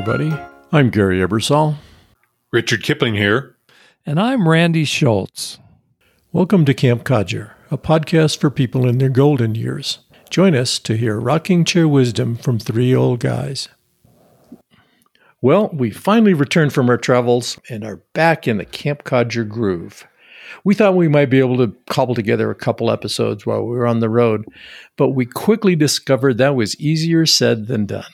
everybody. I'm Gary Ebersole. Richard Kipling here. And I'm Randy Schultz. Welcome to Camp Codger, a podcast for people in their golden years. Join us to hear rocking chair wisdom from three old guys. Well, we finally returned from our travels and are back in the Camp Codger groove. We thought we might be able to cobble together a couple episodes while we were on the road, but we quickly discovered that was easier said than done.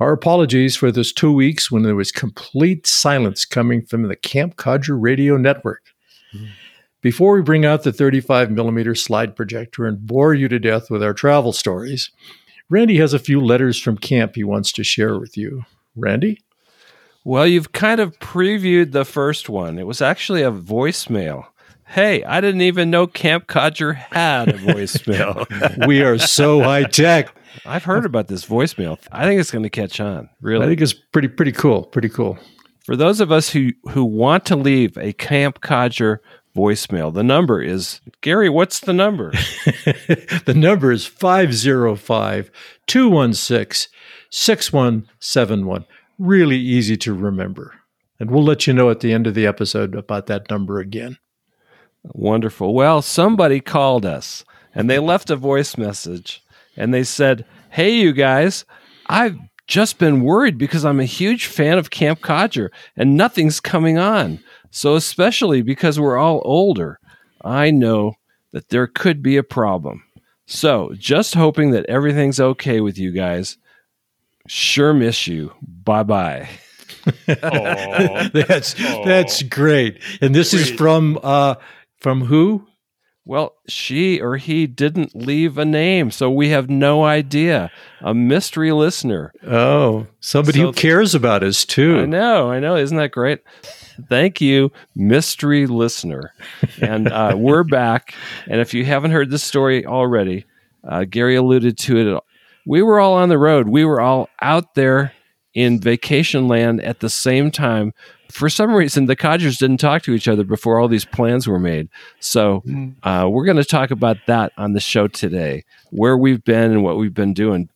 Our apologies for those two weeks when there was complete silence coming from the Camp Codger radio network. Mm-hmm. Before we bring out the 35 millimeter slide projector and bore you to death with our travel stories, Randy has a few letters from camp he wants to share with you. Randy? Well, you've kind of previewed the first one. It was actually a voicemail. Hey, I didn't even know Camp Codger had a voicemail. we are so high tech. I've heard about this voicemail. I think it's going to catch on. Really, I think it's pretty pretty cool. Pretty cool. For those of us who who want to leave a Camp Codger voicemail, the number is Gary. What's the number? the number is 505 216 6171 really easy to remember. And we'll let you know at the end of the episode about that number again. Wonderful. Well, somebody called us and they left a voice message and they said, Hey, you guys, I've just been worried because I'm a huge fan of Camp Codger and nothing's coming on. So, especially because we're all older, I know that there could be a problem. So, just hoping that everything's okay with you guys Sure miss you. Bye bye. that's that's great. And this great. is from uh from who? Well, she or he didn't leave a name, so we have no idea. A mystery listener. Oh, somebody so, who cares about us too. I know, I know. Isn't that great? Thank you, mystery listener. And uh, we're back. And if you haven't heard this story already, uh, Gary alluded to it we were all on the road. We were all out there in vacation land at the same time. For some reason, the codgers didn't talk to each other before all these plans were made. So hmm. uh, we're going to talk about that on the show today, where we've been and what we've been doing.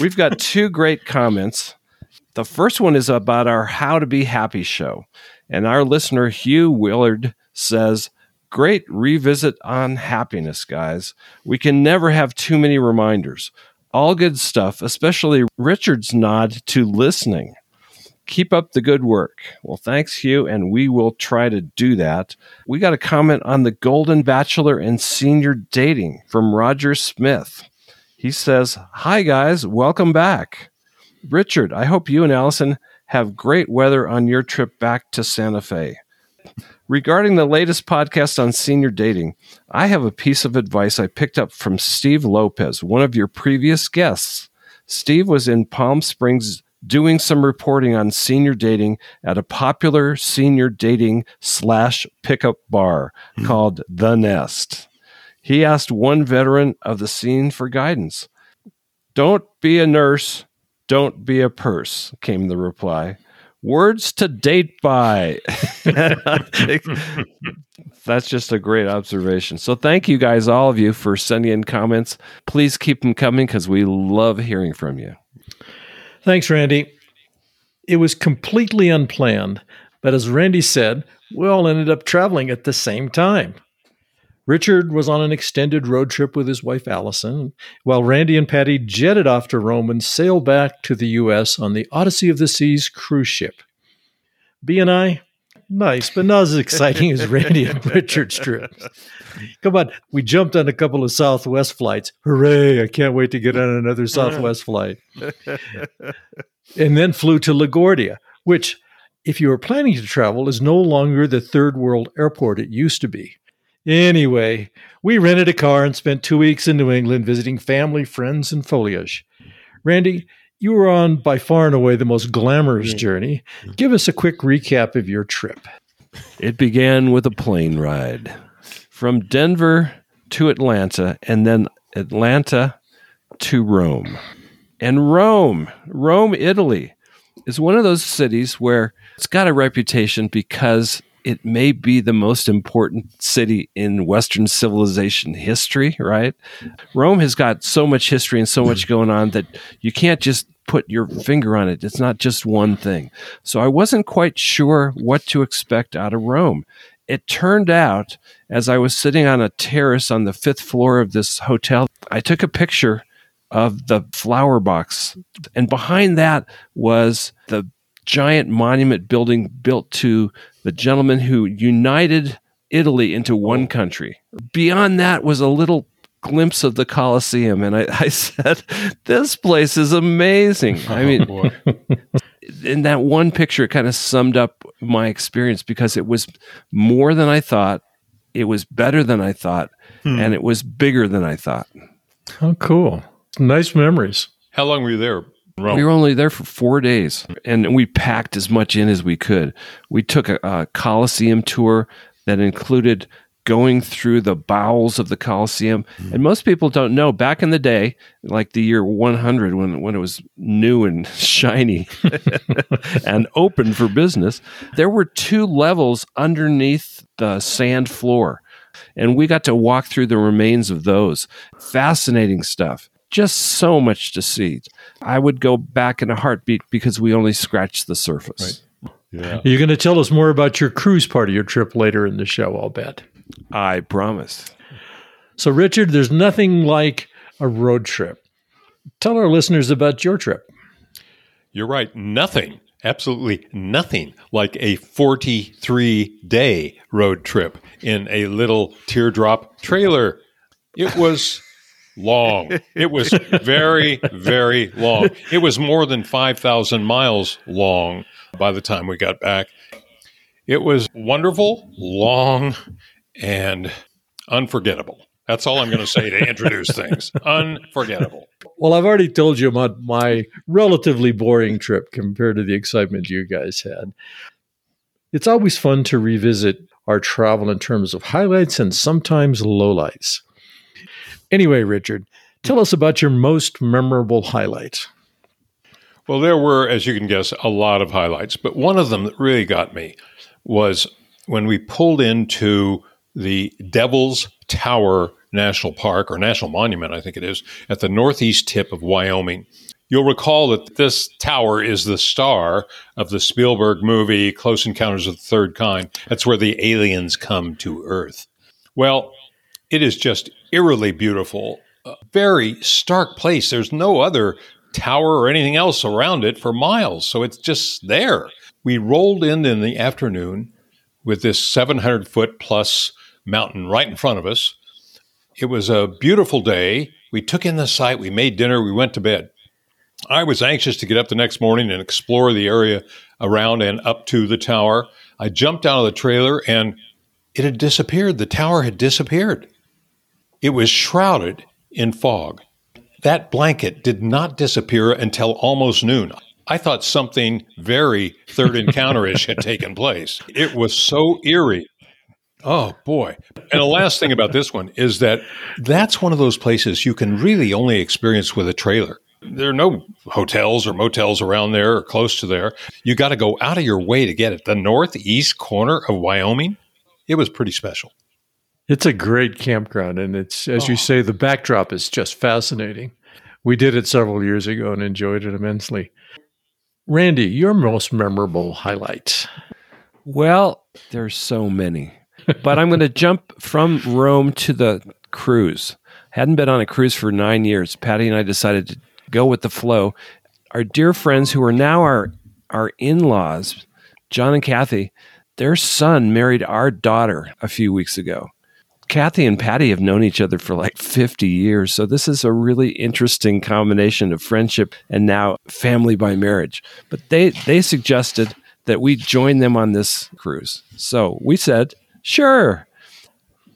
We've got two great comments. The first one is about our How to Be Happy show. And our listener, Hugh Willard, says, Great revisit on happiness, guys. We can never have too many reminders. All good stuff, especially Richard's nod to listening. Keep up the good work. Well, thanks, Hugh, and we will try to do that. We got a comment on the Golden Bachelor and senior dating from Roger Smith. He says, Hi, guys, welcome back. Richard, I hope you and Alison have great weather on your trip back to Santa Fe. Regarding the latest podcast on senior dating, I have a piece of advice I picked up from Steve Lopez, one of your previous guests. Steve was in Palm Springs doing some reporting on senior dating at a popular senior dating slash pickup bar mm. called The Nest. He asked one veteran of the scene for guidance. Don't be a nurse, don't be a purse, came the reply words to date by. That's just a great observation. So, thank you guys, all of you, for sending in comments. Please keep them coming because we love hearing from you. Thanks, Randy. It was completely unplanned, but as Randy said, we all ended up traveling at the same time. Richard was on an extended road trip with his wife Alison, while Randy and Patti jetted off to Rome and sailed back to the U.S. on the Odyssey of the Seas cruise ship. Bee and I, nice, but not as exciting as Randy and Richard's trips. Come on, we jumped on a couple of Southwest flights. Hooray! I can't wait to get on another Southwest flight. and then flew to LaGuardia, which, if you are planning to travel, is no longer the third world airport it used to be. Anyway, we rented a car and spent two weeks in New England visiting family, friends, and foliage. Randy, you were on by far and away the most glamorous journey. Give us a quick recap of your trip. It began with a plane ride from Denver to Atlanta and then Atlanta to Rome. And Rome, Rome, Italy, is one of those cities where it's got a reputation because it may be the most important city in Western civilization history, right? Rome has got so much history and so much going on that you can't just put your finger on it. It's not just one thing. So I wasn't quite sure what to expect out of Rome. It turned out, as I was sitting on a terrace on the fifth floor of this hotel, I took a picture of the flower box. And behind that was the giant monument building built to the gentleman who united Italy into one oh. country. Beyond that was a little glimpse of the Colosseum. And I, I said, This place is amazing. I oh, mean, boy. in that one picture, it kind of summed up my experience because it was more than I thought. It was better than I thought. Hmm. And it was bigger than I thought. Oh, cool. Nice memories. How long were you there? Rome. We were only there for four days, and we packed as much in as we could. We took a, a Colosseum tour that included going through the bowels of the Colosseum. Mm-hmm. And most people don't know. Back in the day, like the year 100, when when it was new and shiny and open for business, there were two levels underneath the sand floor, and we got to walk through the remains of those. Fascinating stuff. Just so much to see. I would go back in a heartbeat because we only scratched the surface. yeah. You're going to tell us more about your cruise part of your trip later in the show, I'll bet. I promise. So, Richard, there's nothing like a road trip. Tell our listeners about your trip. You're right. Nothing, absolutely nothing like a 43 day road trip in a little teardrop trailer. It was long. It was very, very long. It was more than 5,000 miles long by the time we got back. It was wonderful, long, and unforgettable. That's all I'm going to say to introduce things. Unforgettable. Well, I've already told you about my relatively boring trip compared to the excitement you guys had. It's always fun to revisit our travel in terms of highlights and sometimes lowlights. Anyway, Richard, tell us about your most memorable highlight. Well, there were, as you can guess, a lot of highlights, but one of them that really got me was when we pulled into the Devil's Tower National Park or National Monument, I think it is, at the northeast tip of Wyoming. You'll recall that this tower is the star of the Spielberg movie Close Encounters of the Third Kind. That's where the aliens come to Earth. Well, it is just eerily beautiful. A very stark place. There's no other tower or anything else around it for miles. So it's just there. We rolled in in the afternoon with this 700 foot plus mountain right in front of us. It was a beautiful day. We took in the sight, we made dinner, we went to bed. I was anxious to get up the next morning and explore the area around and up to the tower. I jumped out of the trailer and it had disappeared. The tower had disappeared. It was shrouded in fog. That blanket did not disappear until almost noon. I thought something very third encounterish had taken place. It was so eerie. Oh boy. And the last thing about this one is that that's one of those places you can really only experience with a trailer. There are no hotels or motels around there or close to there. You got to go out of your way to get it. The northeast corner of Wyoming, it was pretty special. It's a great campground, and it's, as you oh. say, the backdrop is just fascinating. We did it several years ago and enjoyed it immensely. Randy, your most memorable highlight. Well, there's so many. But I'm going to jump from Rome to the cruise. Hadn't been on a cruise for nine years. Patti and I decided to go with the flow. Our dear friends who are now our our in-laws, John and Kathy, their son married our daughter a few weeks ago. Kathy and Patti have known each other for like 50 years. So this is a really interesting combination of friendship and now family by marriage. But they they suggested that we join them on this cruise. So we said, sure.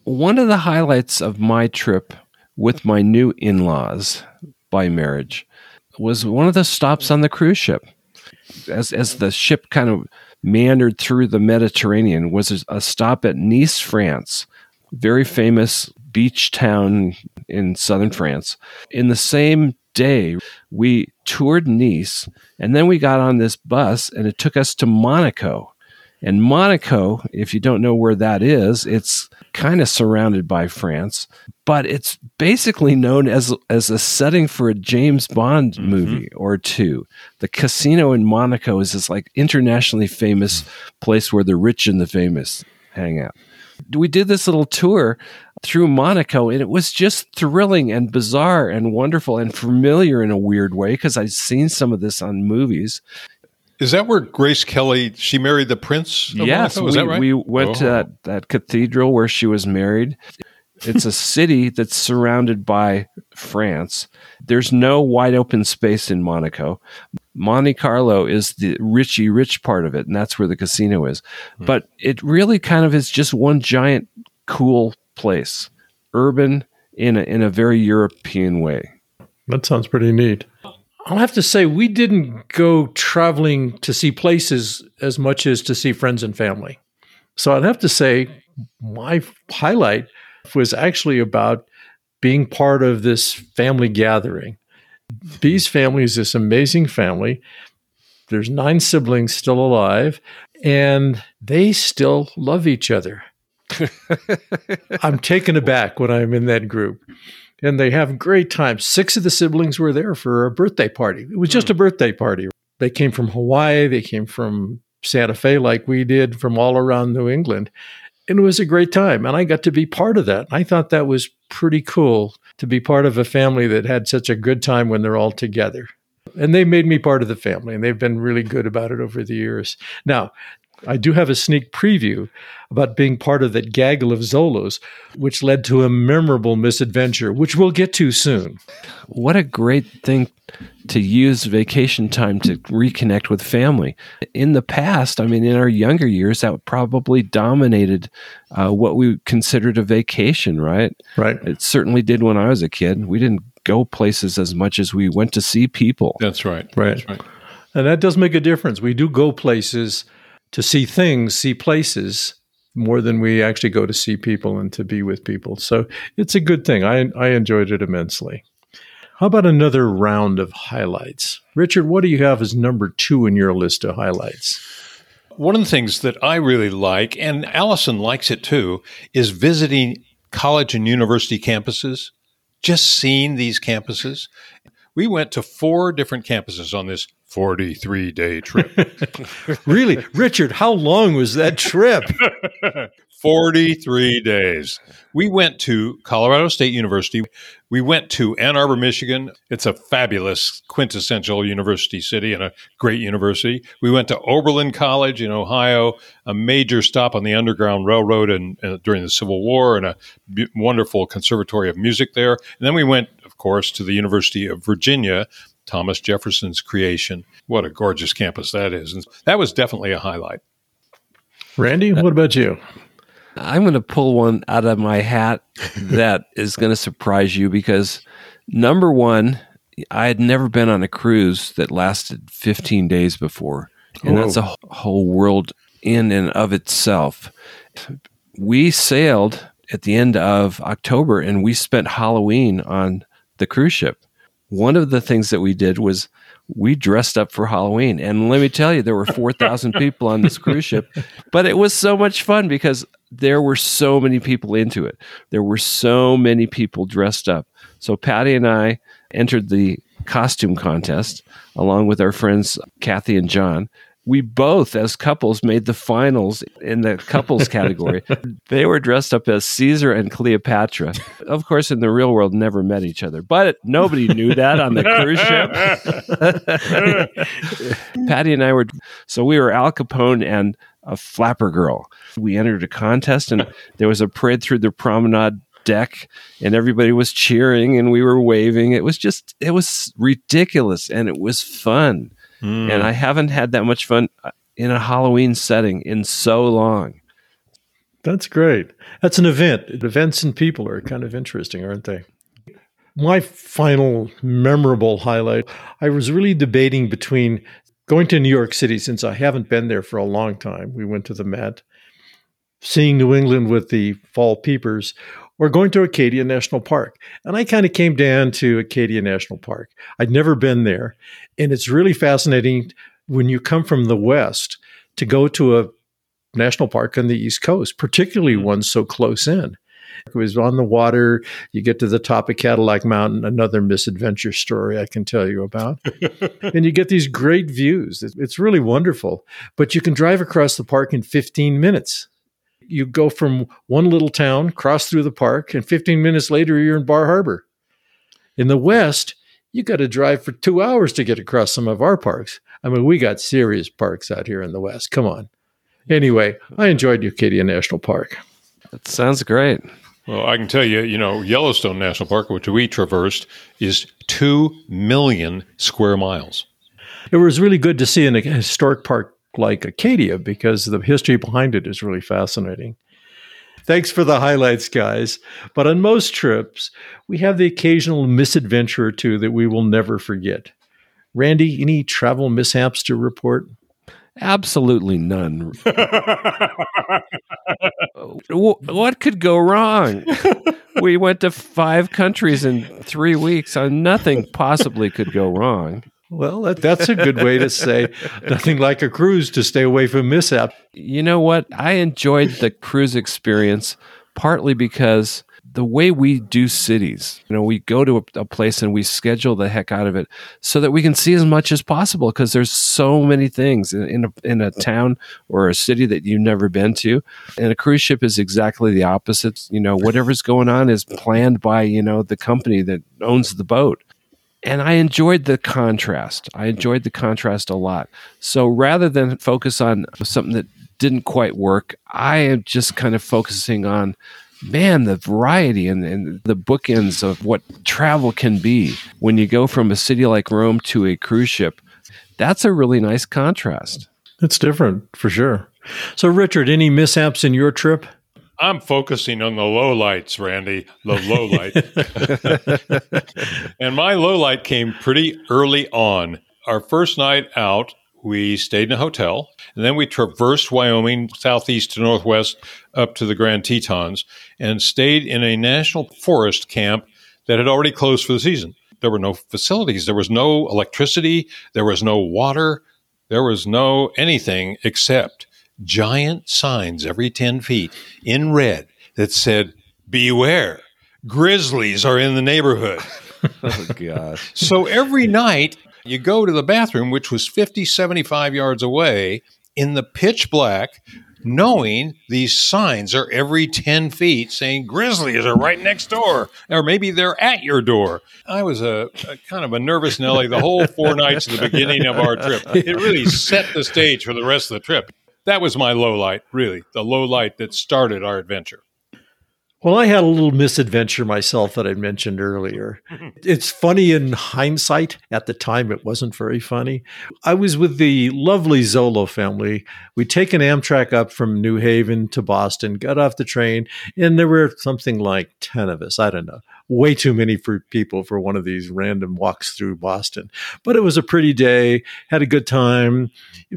One of the highlights of my trip with my new in-laws by marriage was one of the stops on the cruise ship. As as the ship kind of meandered through the Mediterranean was a stop at Nice, France very famous beach town in southern France. In the same day, we toured Nice and then we got on this bus and it took us to Monaco. And Monaco, if you don't know where that is, it's kind of surrounded by France, but it's basically known as as a setting for a James Bond Mm-hmm. movie or two. The casino in Monaco is this like internationally famous place where the rich and the famous hang out. We did this little tour through Monaco, and it was just thrilling and bizarre and wonderful and familiar in a weird way because I'd seen some of this on movies. Is that where Grace Kelly she married the prince? Of yes, Monaco? Is we, that right? we went to Oh. that, that cathedral where she was married. It's a city that's surrounded by France. There's no wide open space in Monaco. Monte Carlo is the richy rich part of it, and that's where the casino is. Hmm. But it really kind of is just one giant cool place, urban in a, in a very European way. That sounds pretty neat. I'll have to say, we didn't go traveling to see places as much as to see friends and family. So I'd have to say, my highlight was actually about being part of this family gathering. Bee's family is this amazing family. There's nine siblings still alive, and they still love each other. I'm taken aback when I'm in that group and they have great times. Six of the siblings were there for a birthday party. It was just hmm. a birthday party. They came from Hawaii, they came from Santa Fe, like we did, from all around New England. And it was a great time. And I got to be part of that. I thought that was pretty cool to be part of a family that had such a good time when they're all together. And they made me part of the family, and they've been really good about it over the years. Now, I do have a sneak preview about being part of that gaggle of Zolos, which led to a memorable misadventure, which we'll get to soon. What a great thing to use vacation time to reconnect with family. In the past, I mean, in our younger years, that probably dominated uh, what we considered a vacation, right? Right. It certainly did when I was a kid. We didn't go places as much as we went to see people. That's right. Right. That's right. And that does make a difference. We do go places to see things, see places more than we actually go to see people and to be with people. So it's a good thing. I, I enjoyed it immensely. How about another round of highlights? Richard, what do you have as number two in your list of highlights? One of the things that I really like, and Alison likes it too, is visiting college and university campuses, just seeing these campuses. We went to four different campuses on this 43 day trip. Really, Richard, how long was that trip? 43 days. We went to Colorado State University. We went to Ann Arbor, Michigan. It's a fabulous, quintessential university city and a great university. We went to Oberlin College in Ohio, a major stop on the Underground Railroad and, uh, during the Civil War, and a b- wonderful conservatory of music there. And then we went, of course, to the University of Virginia. Thomas Jefferson's creation. What a gorgeous campus that is. And that was definitely a highlight. Randy, what about you? I'm going to pull one out of my hat that is going to surprise you because number one, I had never been on a cruise that lasted 15 days before. And that's a whole world in and of itself. We sailed at the end of October and we spent Halloween on the cruise ship. One of the things that we did was we dressed up for Halloween. And let me tell you, there were 4,000 people on this cruise ship, but it was so much fun because there were so many people into it. There were so many people dressed up. So Patti and I entered the costume contest along with our friends Kathy and John. We both, as couples, made the finals in the couples category. they were dressed up as Caesar and Cleopatra. Of course, in the real world, never met each other, but nobody knew that on the cruise ship. Patti and I were, so we were Al Capone and a flapper girl. We entered a contest, and there was a parade through the promenade deck and everybody was cheering and we were waving it was just it was ridiculous and it was fun Mm. and I haven't had that much fun uh, in a Halloween setting in so long. That's great. That's an event. Events and people are kind of interesting, aren't they? My final memorable highlight I was really debating between going to New York City since I haven't been there for a long time. We went to the Met, seeing New England with the fall peepers, or going to Acadia National Park. And I kind of came down to Acadia National Park. I'd never been there. And it's really fascinating when you come from the West to go to a national park on the East Coast, particularly Mm-hmm. one so close in. It was on the water. You get to the top of Cadillac Mountain, another misadventure story I can tell you about. and you get these great views. It's really wonderful. But you can drive across the park in 15 minutes. You go from one little town, cross through the park, and 15 minutes later, you're in Bar Harbor. In the West, you got to drive for two hours to get across some of our parks. I mean, we got serious parks out here in the West. Come on. Anyway, I enjoyed Acadia National Park. That sounds great. Well, I can tell you, you know, Yellowstone National Park, which we traversed, is 2 million square miles. It was really good to see in a historic park like Acadia because the history behind it is really fascinating. Thanks for the highlights, guys. But on most trips, we have the occasional misadventure or two that we will never forget. Randy, any travel mishaps to report? Absolutely none. What could go wrong? we went to five countries in three weeks, and nothing possibly could go wrong. Well, that, that's a good way to say nothing like a cruise to stay away from mishap. You know what? I enjoyed the cruise experience partly because the way we do cities, you know, we go to a, a place and we schedule the heck out of it so that we can see as much as possible because there's so many things in, in, a, in a town or a city that you've never been to. And a cruise ship is exactly the opposite. You know, whatever's going on is planned by, you know, the company that owns the boat and I enjoyed the contrast. I enjoyed the contrast a lot. So rather than focus on something that didn't quite work, I am just kind of focusing on man the variety and, and the bookends of what travel can be when you go from a city like Rome to a cruise ship. That's a really nice contrast. It's different for sure. So, Richard, any mishaps in your trip? I'm focusing on the low lights, Randy, the low light. and my low light came pretty early on. Our first night out, we stayed in a hotel, and then we traversed Wyoming, southeast to northwest, up to the Grand Tetons, and stayed in a national forest camp that had already closed for the season. There were no facilities, there was no electricity, there was no water, there was no anything except giant signs every 10 feet in red that said, Beware, grizzlies are in the neighborhood. Oh gosh. so every night you go to the bathroom, which was 50, 75 yards away, in the pitch black, knowing these signs are every 10 feet saying grizzlies are right next door, or maybe they're at your door. I was a, a kind of a nervous Nelly the whole four nights at the beginning of our trip. It really set the stage for the rest of the trip. That was my low light, really, the low light that started our adventure. Well, I had a little misadventure myself that I mentioned earlier. It's funny in hindsight. At the time, it wasn't very funny. I was with the lovely Zolo family. We'd taken Amtrak up from New Haven to Boston, got off the train, and there were something like 10 of us. I don't know. Way too many for people for one of these random walks through Boston. But it was a pretty day, had a good time.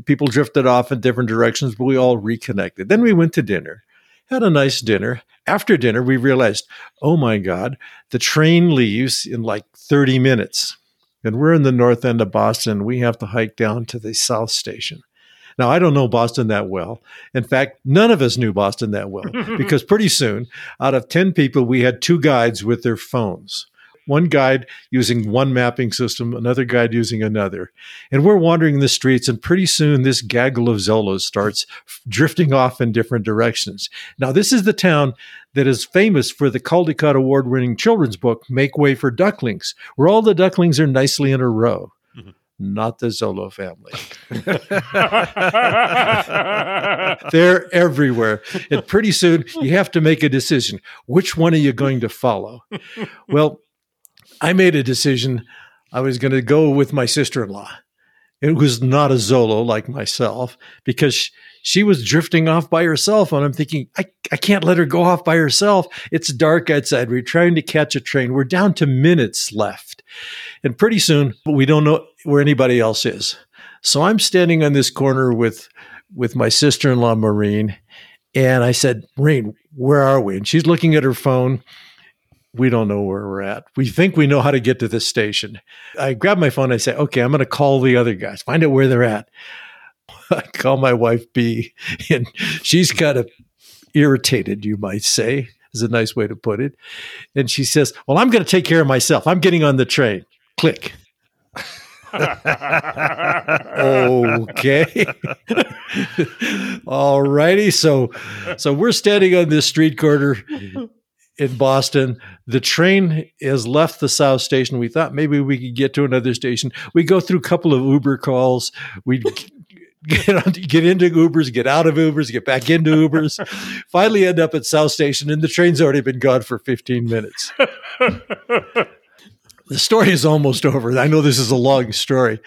People drifted off in different directions, but we all reconnected. Then we went to dinner had a nice dinner. After dinner, we realized, oh my God, the train leaves in like 30 minutes. And we're in the north end of Boston. We have to hike down to the South Station. Now, I don't know Boston that well. In fact, none of us knew Boston that well because pretty soon, out of 10 people, we had two guides with their phones. One guide using one mapping system, another guide using another. And we're wandering the streets, and pretty soon this gaggle of Zolos starts drifting off in different directions. Now, this is the town that is famous for the Caldecott Award winning children's book, Make Way for Ducklings, where all the ducklings are nicely in a row. Mm-hmm. Not the Zolo family. They're everywhere. And pretty soon you have to make a decision. Which one are you going to follow? Well, I made a decision. I was going to go with my sister in law. It was not a Zolo like myself because sh- she was drifting off by herself. And I'm thinking, I, I can't let her go off by herself. It's dark outside. We're trying to catch a train. We're down to minutes left. And pretty soon, we don't know where anybody else is. So I'm standing on this corner with, with my sister in law, Maureen. And I said, Maureen, where are we? And she's looking at her phone we don't know where we're at. We think we know how to get to this station. I grab my phone. I say, okay, I'm going to call the other guys, find out where they're at. I call my wife Bee, and she's kind of irritated, you might say, is a nice way to put it. And she says, Well, I'm going to take care of myself. I'm getting on the train. Click. okay. All righty. So so we're standing on this street corner in Boston. The train has left the South Station. We thought maybe we could get to another station. We go through a couple of Uber calls. We get on, get into Ubers, get out of Ubers, get back into Ubers. Finally, end up at South Station, and the train's already been gone for 15 minutes. the story is almost over. I know this is a long story.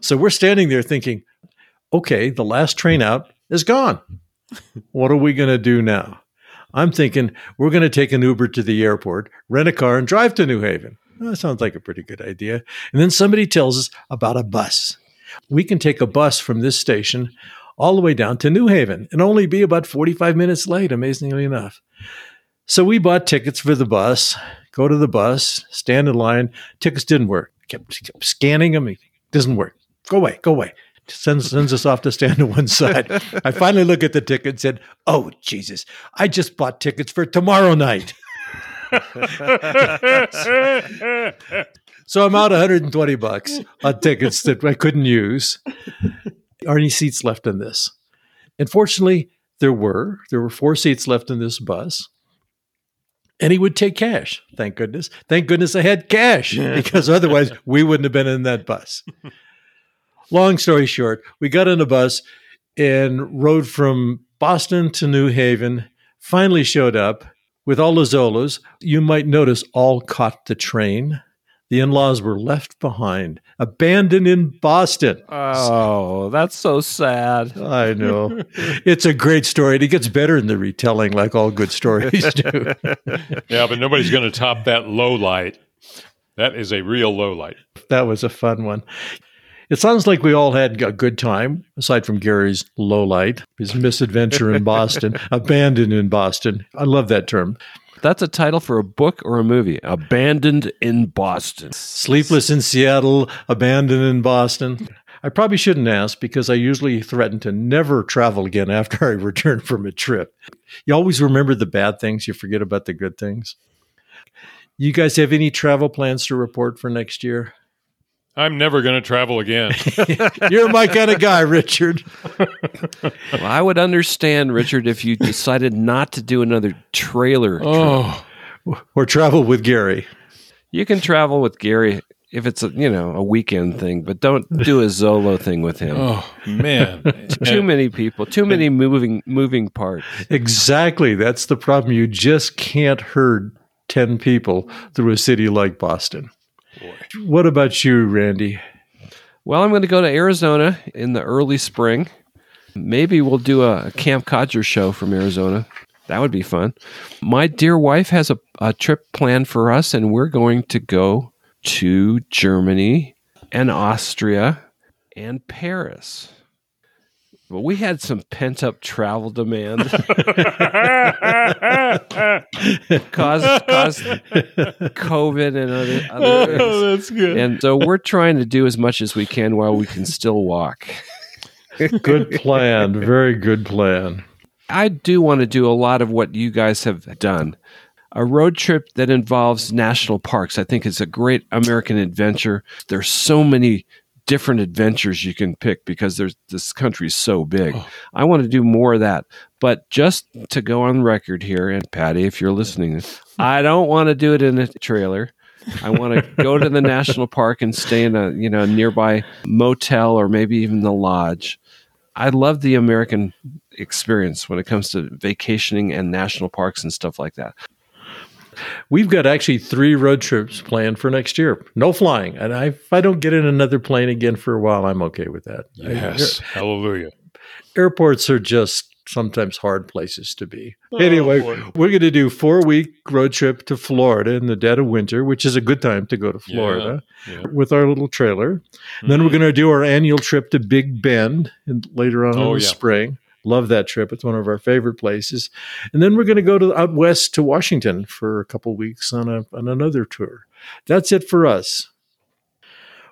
So we're standing there thinking, okay, the last train out is gone. What are we going to do now? I'm thinking we're going to take an Uber to the airport, rent a car, and drive to New Haven. That sounds like a pretty good idea. And then somebody tells us about a bus. We can take a bus from this station all the way down to New Haven and only be about 45 minutes late, amazingly enough. So we bought tickets for the bus, go to the bus, stand in line. Tickets didn't work. Kept, kept scanning them. It doesn't work. Go away, go away. Sends, sends us off to stand to one side. I finally look at the ticket and said, Oh, Jesus, I just bought tickets for tomorrow night. So I'm out 120 bucks on tickets that I couldn't use. Are any seats left in this? And fortunately, there were. There were four seats left in this bus. And he would take cash. Thank goodness. Thank goodness I had cash because otherwise we wouldn't have been in that bus. Long story short, we got on a bus and rode from Boston to New Haven, finally showed up with all the Zolas. You might notice all caught the train. The in laws were left behind, abandoned in Boston. Oh, that's so sad. I know. it's a great story. And It gets better in the retelling, like all good stories do. Yeah, but nobody's going to top that low light. That is a real low light. that was a fun one. It sounds like we all had a good time, aside from Gary's low light, his misadventure in Boston, abandoned in Boston. I love that term. That's a title for a book or a movie. Abandoned in Boston. Sleepless in Seattle, abandoned in Boston. I probably shouldn't ask because I usually threaten to never travel again after I return from a trip. You always remember the bad things, you forget about the good things. You guys have any travel plans to report for next year? I'm never going to travel again. You're my kind of guy, Richard. Well, I would understand, Richard, if you decided not to do another trailer. Oh. trip. oh, Or travel with Gary. You can travel with Gary if it's a you know a weekend thing, but don't do a Zolo thing with him. oh man. Too many people, too many moving moving parts. Exactly. That's the problem. You just can't herd 10 people through a city like Boston. What about you, Randy? Well, I'm going to go to Arizona in the early spring. Maybe we'll do a Camp Codger show from Arizona. That would be fun. My dear wife has a, a trip planned for us, and we're going to go to Germany and Austria and Paris. Well, we had some pent up travel demand caused, caused COVID and other, other oh, that's good. and so we're trying to do as much as we can while we can still walk. Good plan. Very good plan. I do want to do a lot of what you guys have done. A road trip that involves national parks, I think, is a great American adventure. There's so many different adventures you can pick because there's this country's so big. Oh. I want to do more of that. But just to go on record here, and Patti, if you're listening, I don't want to do it in a trailer. I want to go to the national park and stay in a you know nearby motel or maybe even the lodge. I love the American experience when it comes to vacationing and national parks and stuff like that. We've got actually three road trips planned for next year. No flying. And I, if I don't get in another plane again for a while, I'm okay with that. Yes. Hallelujah. Airports are just sometimes hard places to be. Oh, anyway, boy. we're going to do four week road trip to Florida in the dead of winter, which is a good time to go to Florida Yeah. with our little trailer. Then we're mm-hmm. going to do our annual trip to Big Bend in, later on Oh, in the yeah. spring. Love that trip. It's one of our favorite places. And then we're going to go to out west to Washington for a couple weeks on a on another tour. That's it for us.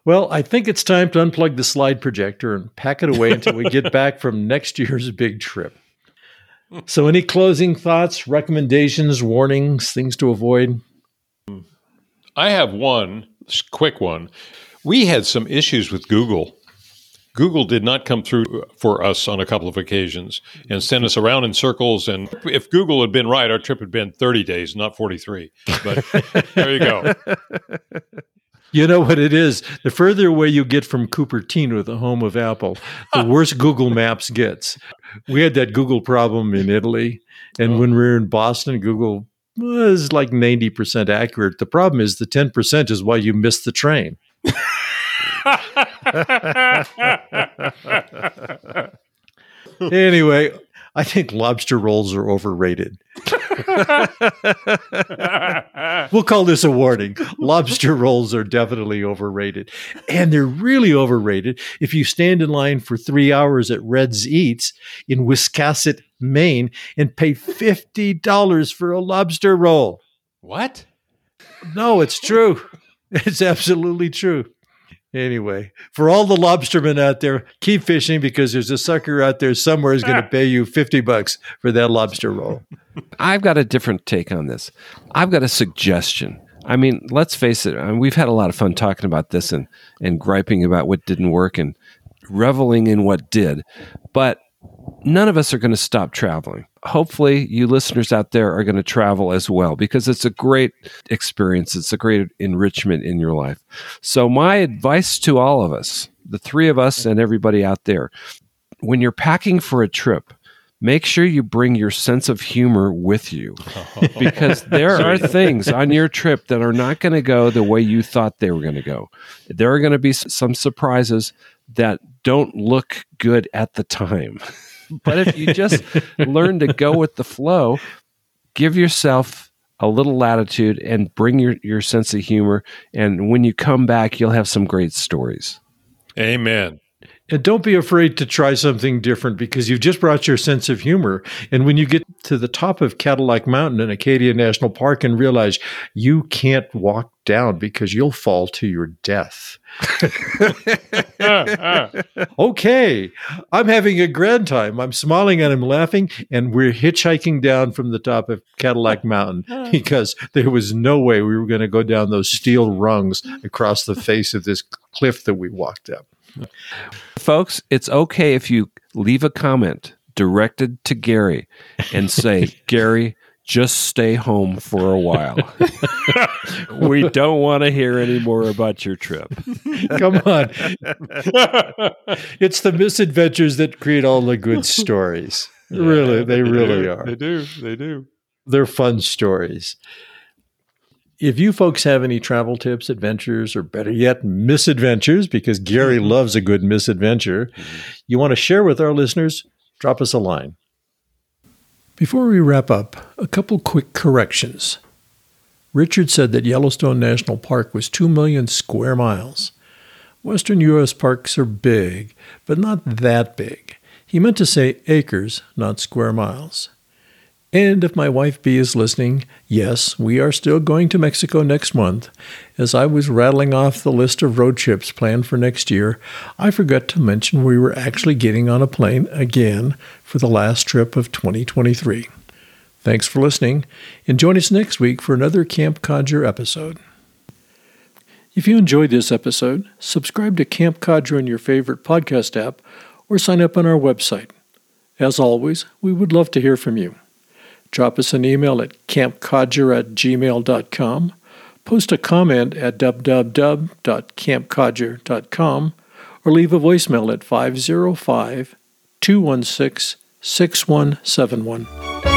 Well, I think it's time to unplug the slide projector and pack it away until we get back from next year's big trip. So, any closing thoughts, recommendations, warnings, things to avoid? I have one quick one. We had some issues with Google. Google did not come through for us on a couple of occasions and sent us around in circles. And if Google had been right, our trip had been 30 days, not 43. But there you go. You know what it is? The further away you get from Cupertino, the home of Apple, the worse Google Maps gets. We had that Google problem in Italy. And oh. when we were in Boston, Google was like 90% accurate. The problem is the 10% is why you missed the train. anyway, I think lobster rolls are overrated. we'll call this a warning. Lobster rolls are definitely overrated. And they're really overrated if you stand in line for three hours at Red's Eats in Wiscasset, Maine, and pay $50 for a lobster roll. What? No, it's true. It's absolutely true. Anyway, for all the lobstermen out there, keep fishing because there's a sucker out there somewhere who's going to ah. pay you 50 bucks for that lobster roll. I've got a different take on this. I've got a suggestion. I mean, let's face it, I mean, we've had a lot of fun talking about this and, and griping about what didn't work and reveling in what did. But none of us are going to stop traveling. Hopefully, you listeners out there are going to travel as well because it's a great experience. It's a great enrichment in your life. So, my advice to all of us, the three of us and everybody out there, when you're packing for a trip, make sure you bring your sense of humor with you because there are things on your trip that are not going to go the way you thought they were going to go. There are going to be some surprises that don't look good at the time. but if you just learn to go with the flow, give yourself a little latitude and bring your, your sense of humor. And when you come back, you'll have some great stories. Amen. And don't be afraid to try something different because you've just brought your sense of humor. And when you get to the top of Cadillac Mountain in Acadia National Park and realize you can't walk down because you'll fall to your death. okay, I'm having a grand time. I'm smiling and I'm laughing, and we're hitchhiking down from the top of Cadillac Mountain uh. because there was no way we were going to go down those steel rungs across the face of this cliff that we walked up. Folks, it's okay if you leave a comment directed to Gary and say, Gary, just stay home for a while. we don't want to hear any more about your trip. Come on. it's the misadventures that create all the good stories. Yeah, really, they, they really do. are. They do. They do. They're fun stories. If you folks have any travel tips, adventures, or better yet, misadventures, because Gary mm-hmm. loves a good misadventure, mm-hmm. you want to share with our listeners, drop us a line. Before we wrap up, a couple quick corrections. Richard said that Yellowstone National Park was 2 million square miles. Western U.S. parks are big, but not that big. He meant to say acres, not square miles. And if my wife Bee is listening, yes, we are still going to Mexico next month. As I was rattling off the list of road trips planned for next year, I forgot to mention we were actually getting on a plane again for the last trip of 2023. Thanks for listening, and join us next week for another Camp Codger episode. If you enjoyed this episode, subscribe to Camp Codger in your favorite podcast app or sign up on our website. As always, we would love to hear from you. Drop us an email at campcodger at gmail.com. Post a comment at www.campcodger.com or leave a voicemail at 505 216 6171.